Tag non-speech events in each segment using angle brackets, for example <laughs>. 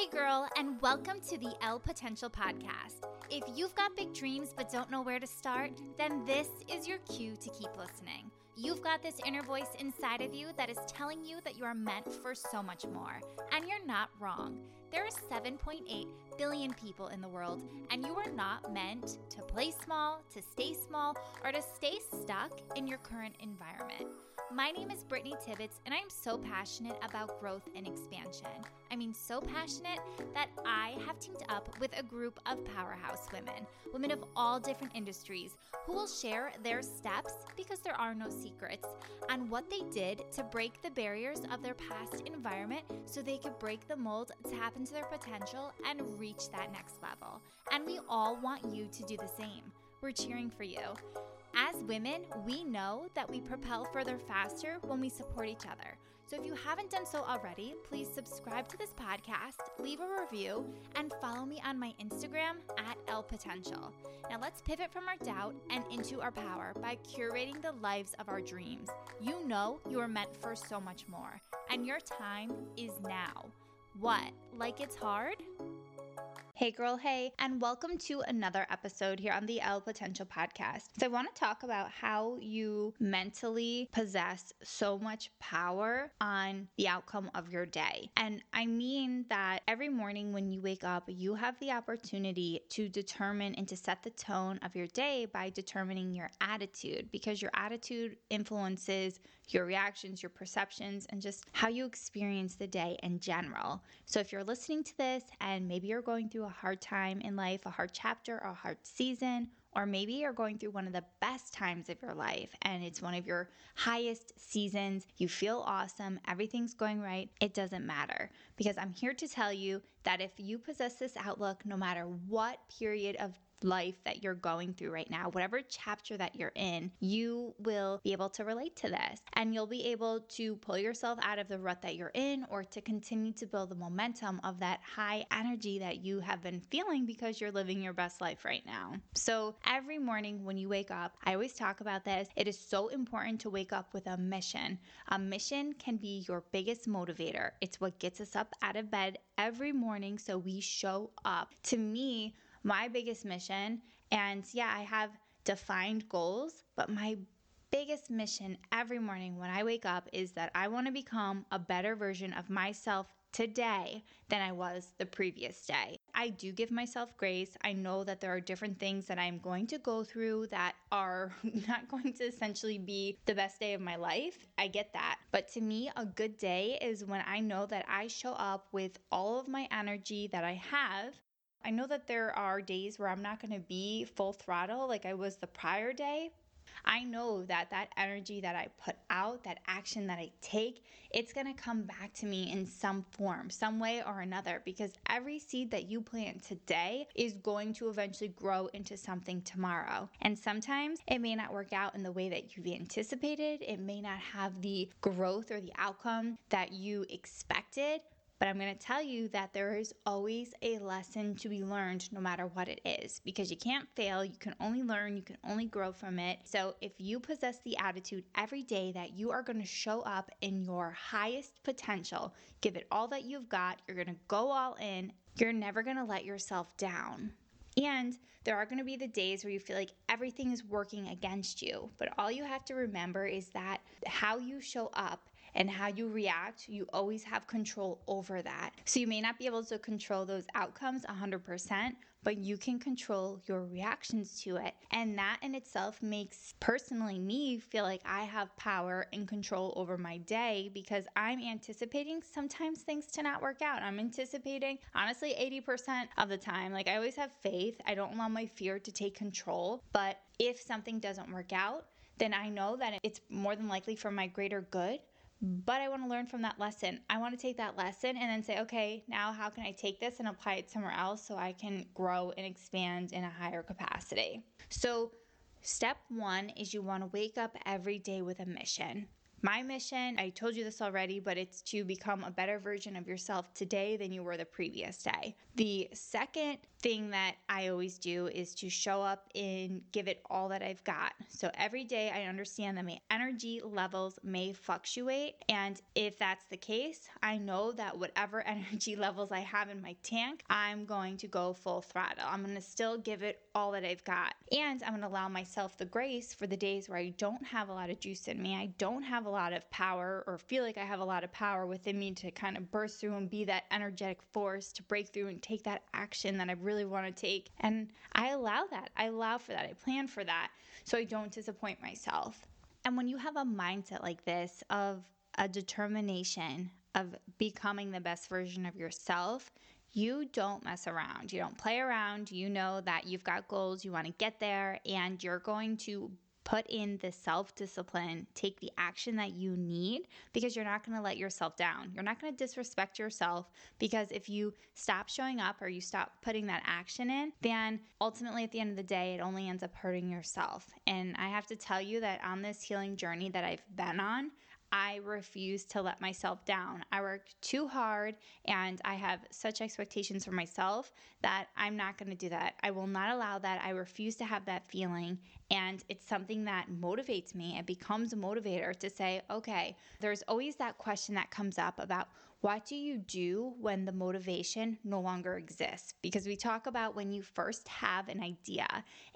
Hey, girl, and welcome to the Elle Potential Podcast. If you've got big dreams but don't know where to start, then this is your cue to keep listening. You've got this inner voice inside of you that is telling you that you are meant for so much more, and you're not wrong. There are 7.8 billion people in the world, and you are not meant to play small, to stay small, or to stay stuck in your current environment. My name is Brittany Tibbetts, and I am so passionate about growth and expansion. I mean, so passionate that I have teamed up with a group of powerhouse women, women of all different industries, who will share their steps because there are no secrets on what they did to break the barriers of their past environment so they could break the mold, tap into their potential, and reach that next level. And we all want you to do the same. We're cheering for you. As women, we know that we propel further faster when we support each other. So if you haven't done so already, please subscribe to this podcast, leave a review, and follow me on my Instagram at Elle Potential. Now let's pivot from our doubt and into our power by curating the lives of our dreams. You know you are meant for so much more, and your time is now. What? Like it's hard? Hey, girl, hey, and welcome to another episode here on the Elle Potential Podcast. So, I want to talk about how you mentally possess so much power on the outcome of your day. And I mean that every morning when you wake up, you have the opportunity to determine and to set the tone of your day by determining your attitude because your attitude influences your reactions, your perceptions, and just how you experience the day in general. So, if you're listening to this and maybe you're going through a hard time in life, a hard chapter, a hard season, or maybe you're going through one of the best times of your life and it's one of your highest seasons. You feel awesome, everything's going right. It doesn't matter because I'm here to tell you that if you possess this outlook, no matter what period of life that you're going through right now, whatever chapter that you're in, you will be able to relate to this and you'll be able to pull yourself out of the rut that you're in or to continue to build the momentum of that high energy that you have been feeling because you're living your best life right now. So, every morning when you wake up, I always talk about this. It is so important to wake up with a mission. A mission can be your biggest motivator, it's what gets us up out of bed every morning so we show up. To me, my biggest mission, and yeah, I have defined goals, but my biggest mission every morning when I wake up is that I want to become a better version of myself today than I was the previous day. I do give myself grace. I know that there are different things that I'm going to go through that are <laughs> not going to essentially be the best day of my life. I get that. But to me, a good day is when I know that I show up with all of my energy that I have I know that there are days where I'm not going to be full throttle like I was the prior day. I know that that energy that I put out, that action that I take, it's going to come back to me in some form, some way or another, because every seed that you plant today is going to eventually grow into something tomorrow. And sometimes it may not work out in the way that you've anticipated, it may not have the growth or the outcome that you expected. But I'm going to tell you that there is always a lesson to be learned no matter what it is because you can't fail. You can only learn, you can only grow from it. So if you possess the attitude every day that you are going to show up in your highest potential, give it all that you've got, you're going to go all in, you're never going to let yourself down. And there are going to be the days where you feel like everything is working against you. But all you have to remember is that how you show up and how you react, you always have control over that. So you may not be able to control those outcomes 100%, but you can control your reactions to it. And that in itself makes personally me feel like I have power and control over my day because I'm anticipating sometimes things to not work out. I'm anticipating, honestly, 80% of the time. Like I always have faith. I don't allow my fear to take control. But if something doesn't work out, then I know that it's more than likely for my greater good but I want to learn from that lesson. I want to take that lesson and then say, okay, now how can I take this and apply it somewhere else so I can grow and expand in a higher capacity? So, step one is you want to wake up every day with a mission. My mission, I told you this already, but it's to become a better version of yourself today than you were the previous day. The second thing that I always do is to show up and give it all that I've got. So every day I understand that my energy levels may fluctuate. And if that's the case, I know that whatever <laughs> energy levels I have in my tank, I'm going to go full throttle. I'm going to still give it all that I've got. And I'm going to allow myself the grace for the days where I don't have a lot of juice in me. I don't have a lot of power or feel like I have a lot of power within me to kind of burst through and be that energetic force to break through and take that action that I really want to take. And I allow that. I allow for that. I plan for that so I don't disappoint myself. And when you have a mindset like this of a determination of becoming the best version of yourself, you don't mess around. You don't play around. You know that you've got goals, you want to get there, and you're going to put in the self discipline, take the action that you need because you're not going to let yourself down. You're not going to disrespect yourself because if you stop showing up or you stop putting that action in, then ultimately at the end of the day, it only ends up hurting yourself. And I have to tell you that on this healing journey that I've been on, I refuse to let myself down. I work too hard and I have such expectations for myself that I'm not going to do that. I will not allow that. I refuse to have that feeling. And it's something that motivates me. It becomes a motivator to say, okay, there's always that question that comes up about what do you do when the motivation no longer exists? Because we talk about when you first have an idea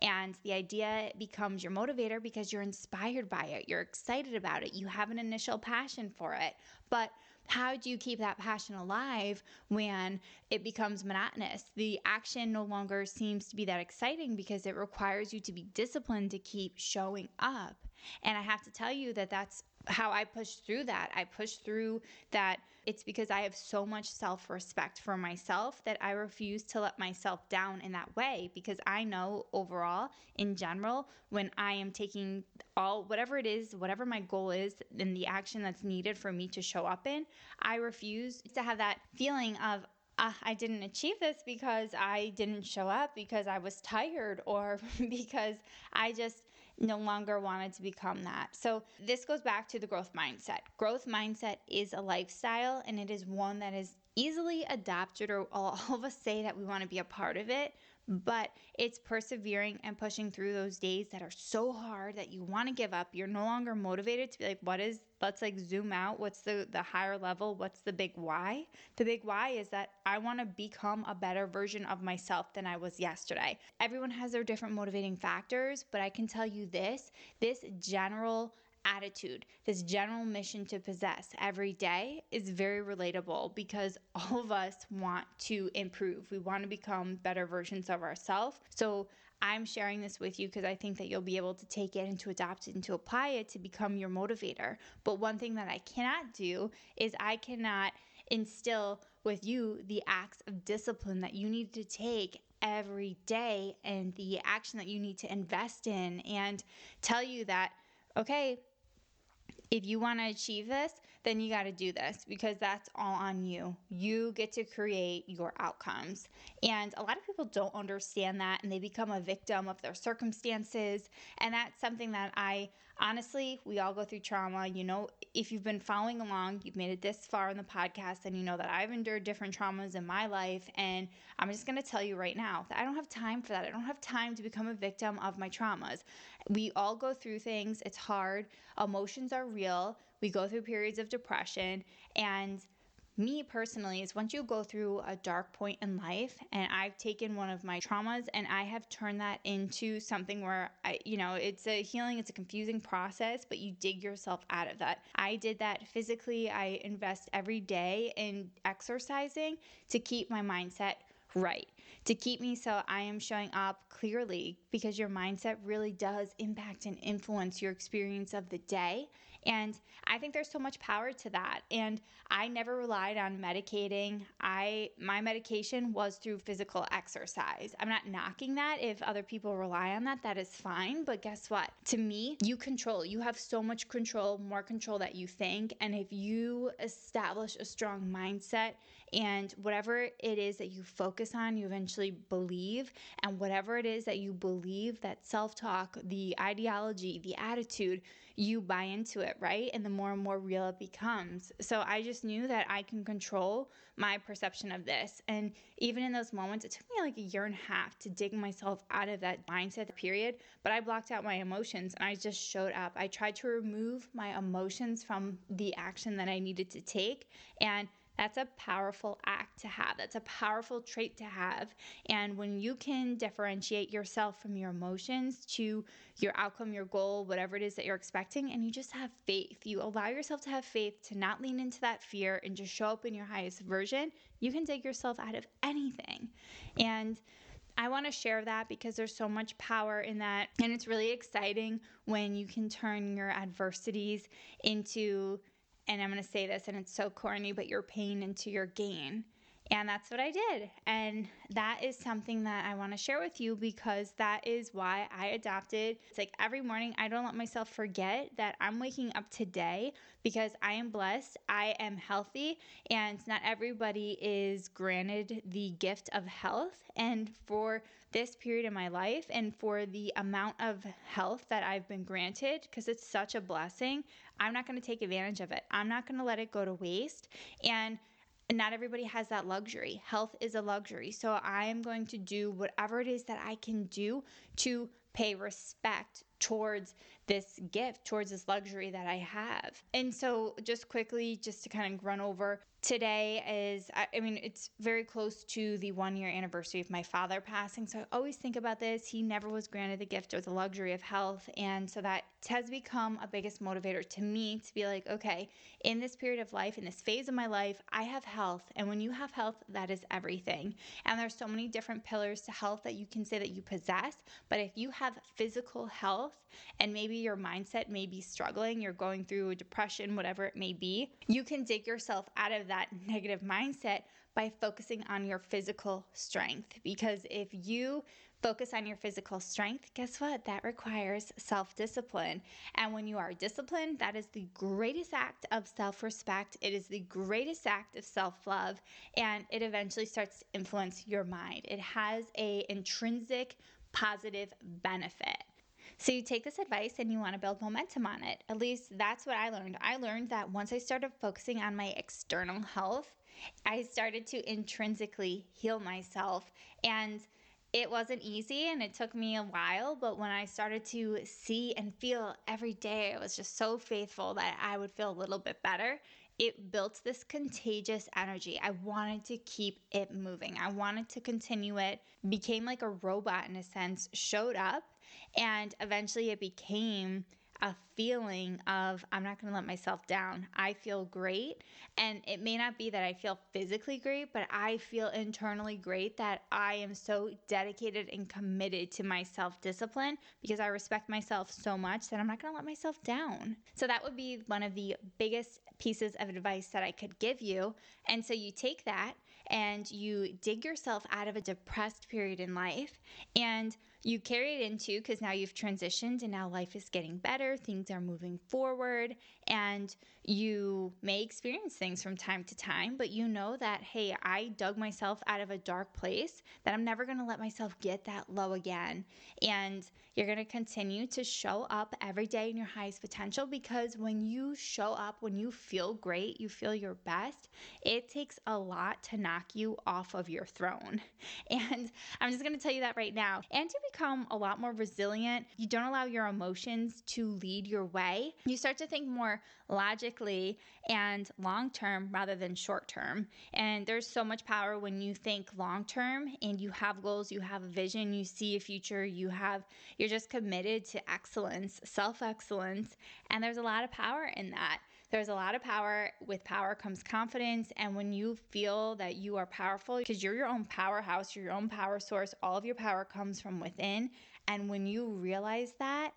and the idea becomes your motivator because you're inspired by it, you're excited about it, you have an initial passion for it. But how do you keep that passion alive when it becomes monotonous? The action no longer seems to be that exciting because it requires you to be disciplined to keep showing up. And I have to tell you that that's how I pushed through that. I pushed through that it's because I have so much self respect for myself that I refuse to let myself down in that way because I know overall, in general, when I am taking all whatever it is, whatever my goal is, and the action that's needed for me to show up in, I refuse to have that feeling of, uh, I didn't achieve this because I didn't show up because I was tired or <laughs> because I just no longer wanted to become that. So, this goes back to the growth mindset. Growth mindset is a lifestyle and it is one that is easily adopted, or <laughs> all of us say that we want to be a part of it, but it's persevering and pushing through those days that are so hard that you want to give up. You're no longer motivated to be like, what is, let's like zoom out. What's the, the higher level? What's the big why? The big why is that I want to become a better version of myself than I was yesterday. Everyone has their different motivating factors, but I can tell you this this general attitude, this general mission to possess every day is very relatable because <laughs> all of us want to improve. We want to become better versions of ourselves. So I'm sharing this with you because I think that you'll be able to take it and to adopt it and to apply it to become your motivator. But one thing that I cannot do is I cannot instill with you the acts of discipline that you need to take every day and the action that you need to invest in and tell you that okay if you want to achieve this, then you got to do this because that's all on you. You get to create your outcomes. And a lot of people don't understand that and they become a victim of their circumstances. And that's something that I honestly, we all go through trauma. You know, if you've been following along, you've made it this far in the podcast, and you know that I've endured different traumas in my life. And I'm just going to tell you right now that I don't have time for that. I don't have time to become a victim of my traumas. We all go through things, it's hard. Emotions are real. We go through periods of depression. And me personally is once you go through a dark point in life and I've taken one of my traumas and I have turned that into something where I you know it's a healing it's a confusing process but you dig yourself out of that. I did that physically I invest every day in exercising to keep my mindset right to keep me so I am showing up clearly because your mindset really does impact and influence your experience of the day and I think there's so much power to that. And I never relied on medicating. I my medication was through physical exercise. I'm not knocking that. If other people rely on that, that is fine. But guess what? To me, you control. You have so much control, more control that you think. And if you establish a strong mindset And whatever it is that you focus on, you eventually believe. And whatever it is that you believe, that self talk, the ideology, the attitude, you buy into it, right? And the more and more real it becomes. So I just knew that I can control my perception of this. And even in those moments, it took me like a year and a half to dig myself out of that mindset period, but I blocked out my emotions and I just showed up. I tried to remove my emotions from the action that I needed to take. And that's a powerful act to have. That's a powerful trait to have. And when you can differentiate yourself from your emotions to your outcome, your goal, whatever it is that you're expecting, and you just have faith, you allow yourself to have faith to not lean into that fear and just show up in your highest version, you can dig yourself out of anything. And I want to share that because there's so much power in that. And it's really exciting when you can turn your adversities into and I'm going to say this and it's so corny, but your pain into your gain. And that's what I did. And that is something that I want to share with you because that is why I adopted. It's like every morning, I don't let myself forget that I'm waking up today because I am blessed, I am healthy, and not everybody is granted the gift of health. And for this period in my life and for the amount of health that I've been granted, because it's such a blessing, I'm not going to take advantage of it. I'm not going to let it go to waste. And not everybody has that luxury. Health is a luxury. So I am going to do whatever it is that I can do to pay respect towards this gift, towards this luxury that I have. And so, just quickly, just to kind of run over, today is, I mean, it's very close to the one year anniversary of my father passing. So I always think about this. He never was granted the gift or the luxury of health. And so that has become a biggest motivator to me to be like, okay, in this period of life, in this phase of my life, I have health. And when you have health, that is everything. And there's so many different pillars to health that you can say that you possess. But if you have physical health and maybe your mindset may be struggling, you're going through depression, whatever it may be, you can dig yourself out of that that negative mindset by focusing on your physical strength. Because if you focus on your physical strength, guess what? That requires self discipline. And when you are disciplined, that is the greatest act of self respect. It is the greatest act of self love. And it eventually starts to influence your mind. It has a intrinsic positive benefit. So you take this advice and you want to build momentum on it. At least that's what I learned. I learned that once I started focusing on my external health, I started to intrinsically heal myself. And it wasn't easy and it took me a while, but when I started to see and feel every day, I was just so faithful that I would feel a little bit better. It built this contagious energy. I wanted to keep it moving. I wanted to continue it, became like a robot in a sense, showed up and eventually it became a feeling of I'm not going to let myself down. I feel great. And it may not be that I feel physically great, but I feel internally great that I am so dedicated and committed to my self discipline because I respect myself so much that I'm not going to let myself down. So that would be one of the biggest pieces of advice that I could give you. And so you take that and you dig yourself out of a depressed period in life and you carry it into because now you've transitioned and now life is getting better, things are moving forward, and you may experience things from time to time, but you know that, hey, I dug myself out of a dark place, that I'm never going to let myself get that low again. And you're going to continue to show up every day in your highest potential because when you show up, when you feel great, you feel your best, it takes a lot to knock you off of your throne. <laughs> And I'm just going to tell you that right now. And to become a lot more resilient, you don't allow your emotions to lead your way. You start to think more logically and long term rather than short term. And there's so much power when you think long term and you have goals, you have a vision, you see a future, you have you're just committed to excellence, self-excellence, and there's a lot of power in that. There's a lot of power. With power comes confidence. And when you feel that you are powerful, because you're your own powerhouse, you're your own power source, all of your power comes from within. And when you realize that,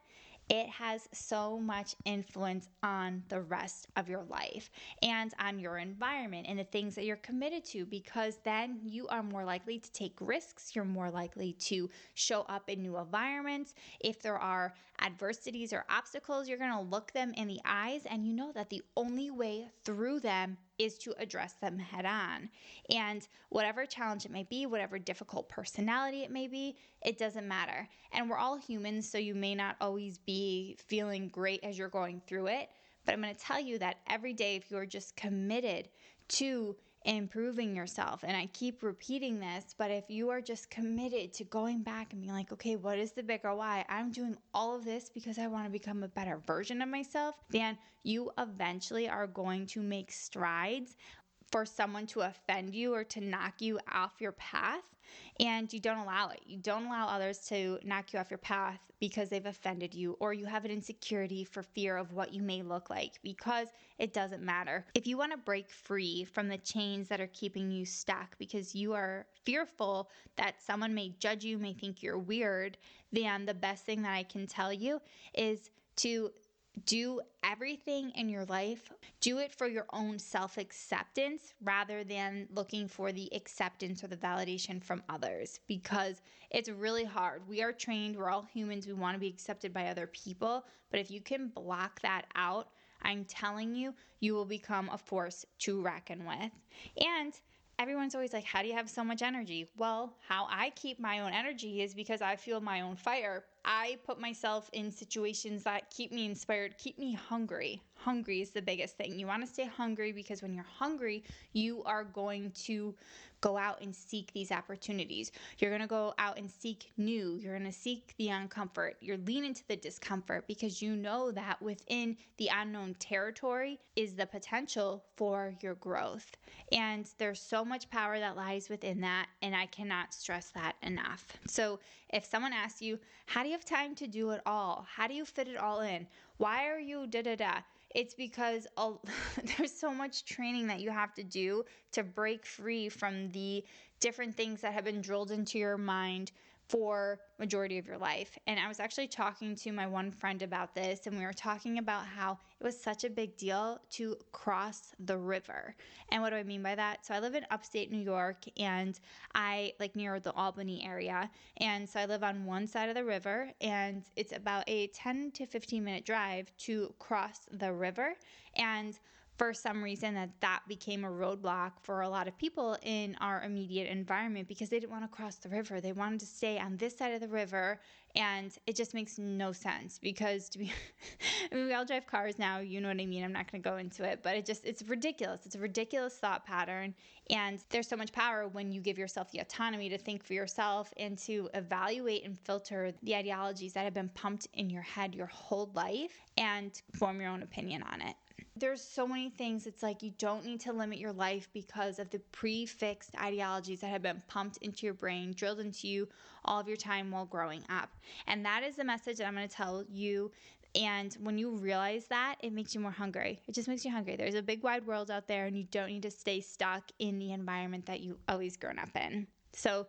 it has so much influence on the rest of your life and on your environment and the things that you're committed to because then you are more likely to take risks. You're more likely to show up in new environments. If there are adversities or obstacles, you're going to look them in the eyes and you know that the only way through them is to address them head on. And whatever challenge it may be, whatever difficult personality it may be, it doesn't matter. And we're all humans, so you may not always be feeling great as you're going through it. But I'm going to tell you that every day, if you're just committed to improving yourself. And I keep repeating this, but if you are just committed to going back and being like, okay, what is the bigger why? I'm doing all of this because I want to become a better version of myself, then you eventually are going to make strides for someone to offend you or to knock you off your path and you don't allow it. You don't allow others to knock you off your path because they've offended you or you have an insecurity for fear of what you may look like because it doesn't matter. If you want to break free from the chains that are keeping you stuck because you are fearful that someone may judge you, may think you're weird, then the best thing that I can tell you is to do everything in your life, do it for your own self acceptance rather than looking for the acceptance or the validation from others because it's really hard. We are trained, we're all humans, we want to be accepted by other people. But if you can block that out, I'm telling you, you will become a force to reckon with. And everyone's always like, How do you have so much energy? Well, how I keep my own energy is because I feel my own fire. I put myself in situations that keep me inspired, keep me hungry. Hungry is the biggest thing. You want to stay hungry because when you're hungry, you are going to go out and seek these opportunities. You're going to go out and seek new. You're going to seek the uncomfort. You're leaning into the discomfort because you know that within the unknown territory is the potential for your growth. And there's so much power that lies within that. And I cannot stress that enough. So if someone asks you, how do you have time to do it all? How do you fit it all in? Why are you da da da? It's because <laughs> there's so much training that you have to do to break free from the different things that have been drilled into your mind for majority of your life. And I was actually talking to my one friend about this and we were talking about how it was such a big deal to cross the river. And what do I mean by that? So I live in upstate New York and I like near the Albany area. And so I live on one side of the river and it's about a 10 to 15 minute drive to cross the river. And for some reason that that became a roadblock for a lot of people in our immediate environment because they didn't want to cross the river. They wanted to stay on this side of the river and it just makes no sense because to be <laughs> I mean we all drive cars now you know what I mean I'm not going to go into it but it just it's ridiculous. It's a ridiculous thought pattern and there's so much power when you give yourself the autonomy to think for yourself and to evaluate and filter the ideologies that have been pumped in your head your whole life and form your own opinion on it there's so many things. It's like you don't need to limit your life because of the prefixed ideologies that have been pumped into your brain, drilled into you all of your time while growing up. And that is the message that I'm going to tell you. And when you realize that, it makes you more hungry. It just makes you hungry. There's a big wide world out there, and you don't need to stay stuck in the environment that you always grown up in. So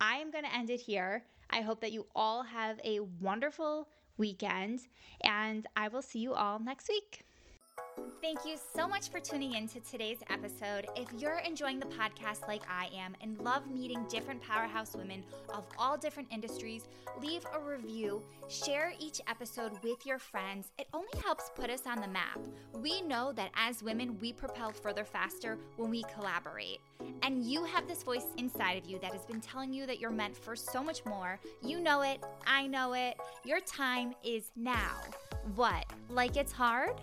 I am going to end it here. I hope that you all have a wonderful weekend, and I will see you all next week. Thank you so much for tuning in to today's episode. If you're enjoying the podcast like I am and love meeting different powerhouse women of all different industries, leave a review, share each episode with your friends. It only helps put us on the map. We know that as women, we propel further faster when we collaborate. And you have this voice inside of you that has been telling you that you're meant for so much more. You know it, I know it. Your time is now. What? Like it's hard?